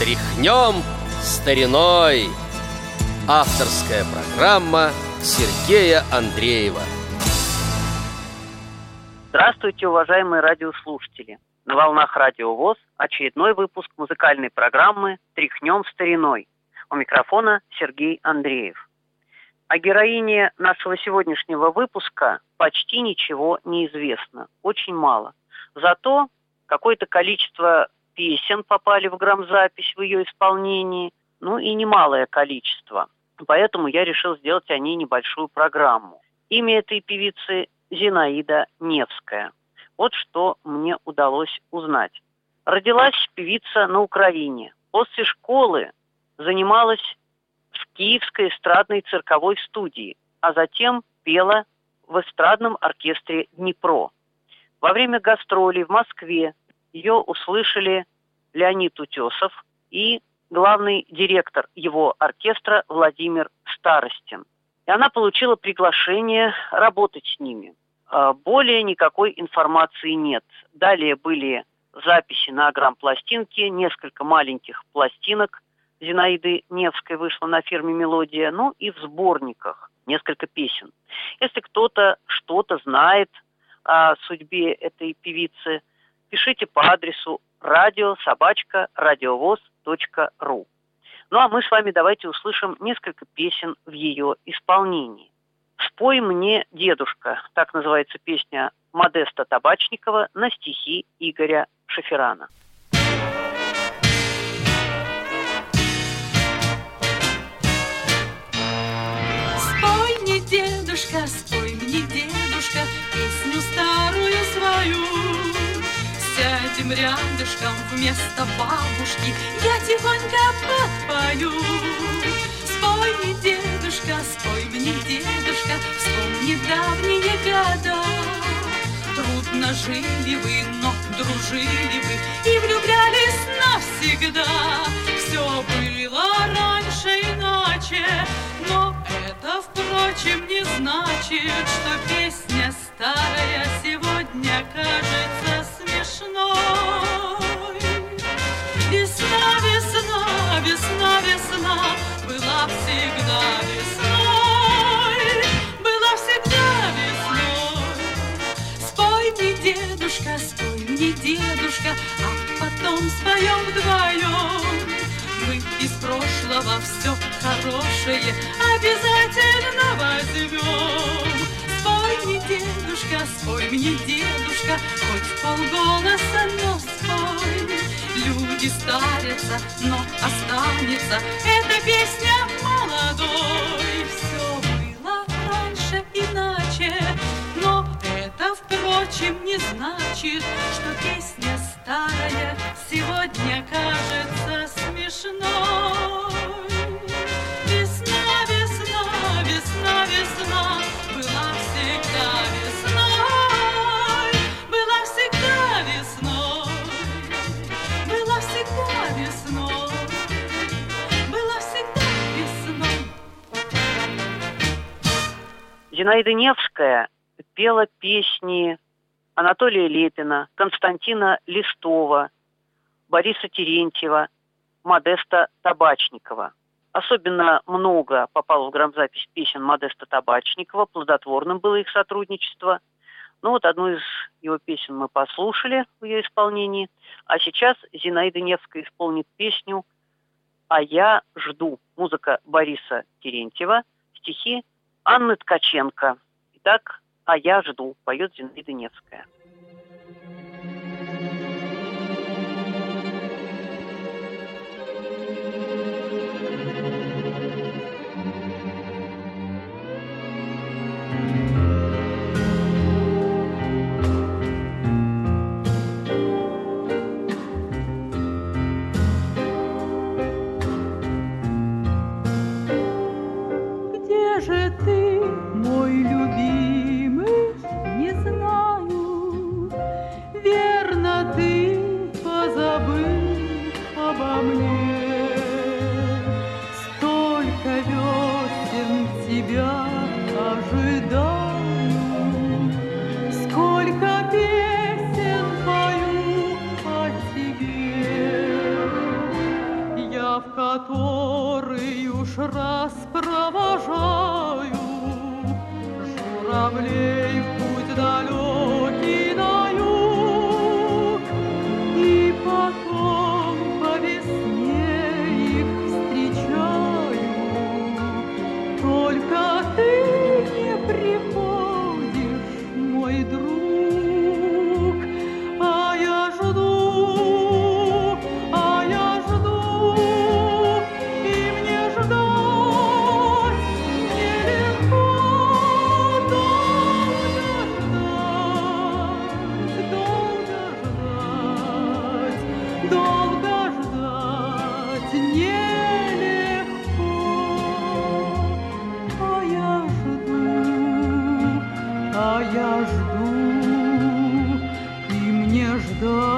Тряхнем стариной Авторская программа Сергея Андреева Здравствуйте, уважаемые радиослушатели! На волнах Радио ВОЗ очередной выпуск музыкальной программы «Тряхнем стариной». У микрофона Сергей Андреев. О героине нашего сегодняшнего выпуска почти ничего не известно, очень мало. Зато какое-то количество песен попали в грамзапись в ее исполнении, ну и немалое количество. Поэтому я решил сделать о ней небольшую программу. Имя этой певицы Зинаида Невская. Вот что мне удалось узнать. Родилась певица на Украине. После школы занималась в Киевской эстрадной цирковой студии, а затем пела в эстрадном оркестре «Днепро». Во время гастролей в Москве ее услышали Леонид Утесов и главный директор его оркестра Владимир Старостин. И она получила приглашение работать с ними. А, более никакой информации нет. Далее были записи на грамм-пластинке, несколько маленьких пластинок Зинаиды Невской вышла на фирме «Мелодия», ну и в сборниках несколько песен. Если кто-то что-то знает о судьбе этой певицы, пишите по адресу радиособачка.радиовоз.ру. Ну а мы с вами давайте услышим несколько песен в ее исполнении. «Спой мне, дедушка» – так называется песня Модеста Табачникова на стихи Игоря Шаферана. Спой мне, дедушка, спой Рядышком вместо бабушки, я тихонько подпою. Спой мне, дедушка, спой мне, дедушка, вспомни давние года. Трудно жили вы, но дружили вы и влюблялись навсегда. Все было раньше иначе, но это, впрочем, не значит, что песня старая сегодня кажется смешной. Весна, весна, весна, весна была всегда весной, была всегда весной. Спой мне, дедушка, спой мне, дедушка, а потом споем вдвоем. Мы из прошлого все хорошее обязательно возьмем. Мне, дедушка, спой мне, дедушка, хоть в полголоса, но спой. Люди старятся, но останется эта песня молодой. Все было раньше иначе, но это, впрочем, не значит, что песня Зинаида Невская пела песни Анатолия Лепина, Константина Листова, Бориса Терентьева, Модеста Табачникова. Особенно много попало в грамзапись песен Модеста Табачникова, плодотворным было их сотрудничество. Ну вот одну из его песен мы послушали в ее исполнении. А сейчас Зинаида Невская исполнит песню «А я жду». Музыка Бориса Терентьева, стихи Анны Ткаченко. Итак, «А я жду» поет Зинаида Невская. Раз провожаю журавлей я жду, и мне ждать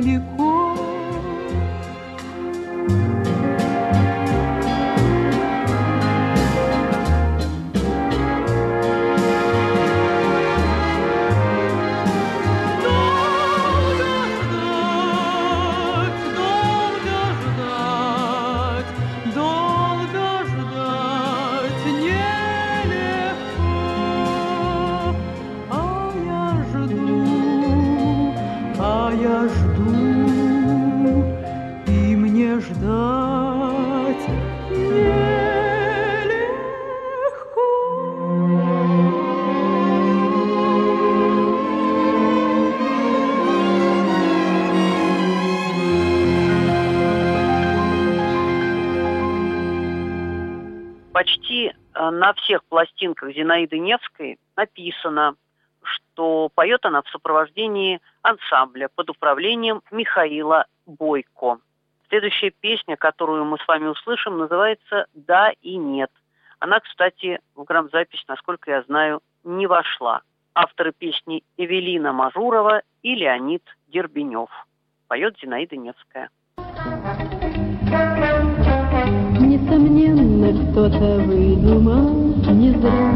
Luc Почти э, на всех пластинках Зинаиды Невской написано, что поет она в сопровождении ансамбля под управлением Михаила Бойко. Следующая песня, которую мы с вами услышим, называется «Да и нет». Она, кстати, в грамзапись, насколько я знаю, не вошла. Авторы песни Эвелина Мажурова и Леонид Дербенев. Поет Зинаида Невская. Несомненно, кто-то выдумал не зря,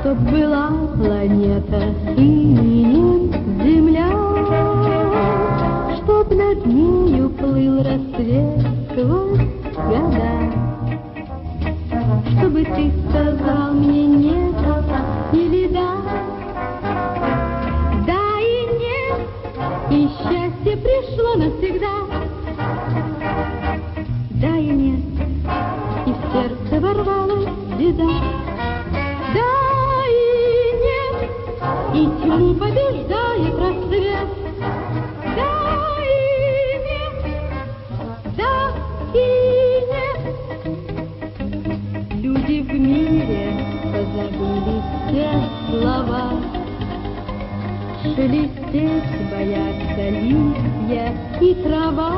Чтоб была планета именем Земля, Чтоб над нею плыл рассвет сквозь года, Чтобы ты сказал мне нет боятся листья и трава.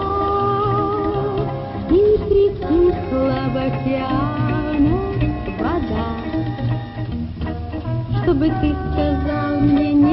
И притихла в океанах вода. Чтобы ты сказал мне нет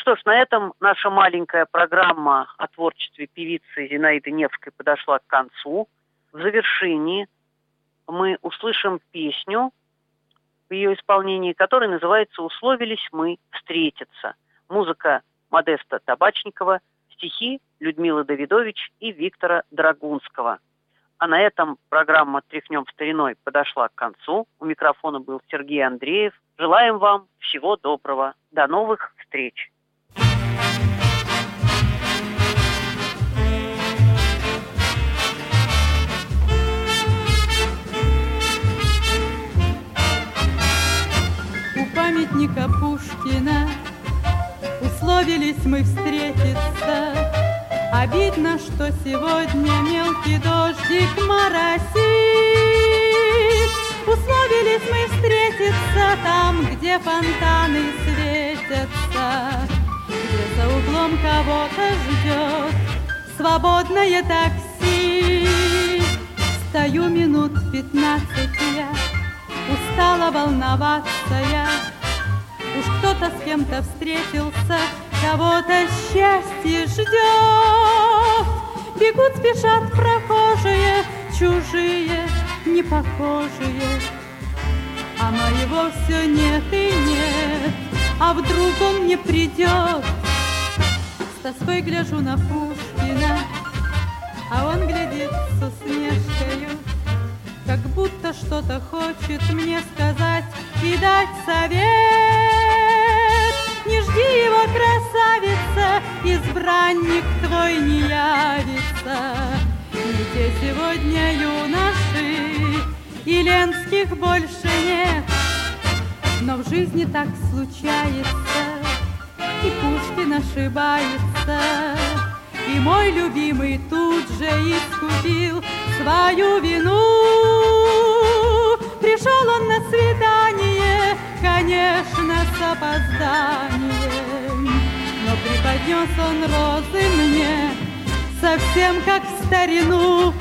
что ж, на этом наша маленькая программа о творчестве певицы Зинаиды Невской подошла к концу. В завершении мы услышим песню в ее исполнении, которая называется «Условились мы встретиться». Музыка Модеста Табачникова, стихи Людмилы Давидович и Виктора Драгунского. А на этом программа «Тряхнем стариной» подошла к концу. У микрофона был Сергей Андреев. Желаем вам всего доброго. До новых встреч. Памятника Пушкина. Условились мы встретиться. Обидно, что сегодня мелкий дождик моросит. Условились мы встретиться там, где фонтаны светятся. Где за углом кого-то ждет свободное такси. Стою минут пятнадцать я Устала волноваться я Уж кто-то с кем-то встретился Кого-то счастье ждет. Бегут, спешат прохожие Чужие, непохожие. А моего все нет и нет А вдруг он не придет С тоской гляжу на Пушкина А он глядит с усмешкою. Как будто что-то хочет мне сказать и дать совет. Избранник твой не явится. Не те сегодня юноши, и Ленских больше нет. Но в жизни так случается, и Пушкин ошибается. И мой любимый тут же искупил свою вину. Пришел он на свидание, конечно, с опозданием, преподнес он розы мне совсем как в старину.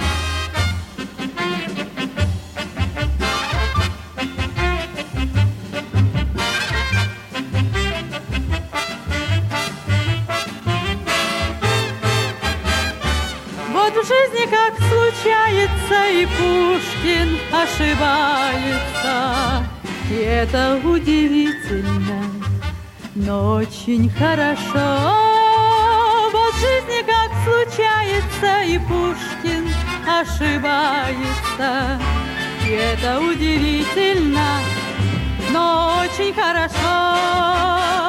Вот в жизни как случается, и Пушкин ошибается. И это удивительно, но очень хорошо. Вот жизни как случается, и Пушкин ошибается. И это удивительно, но очень хорошо.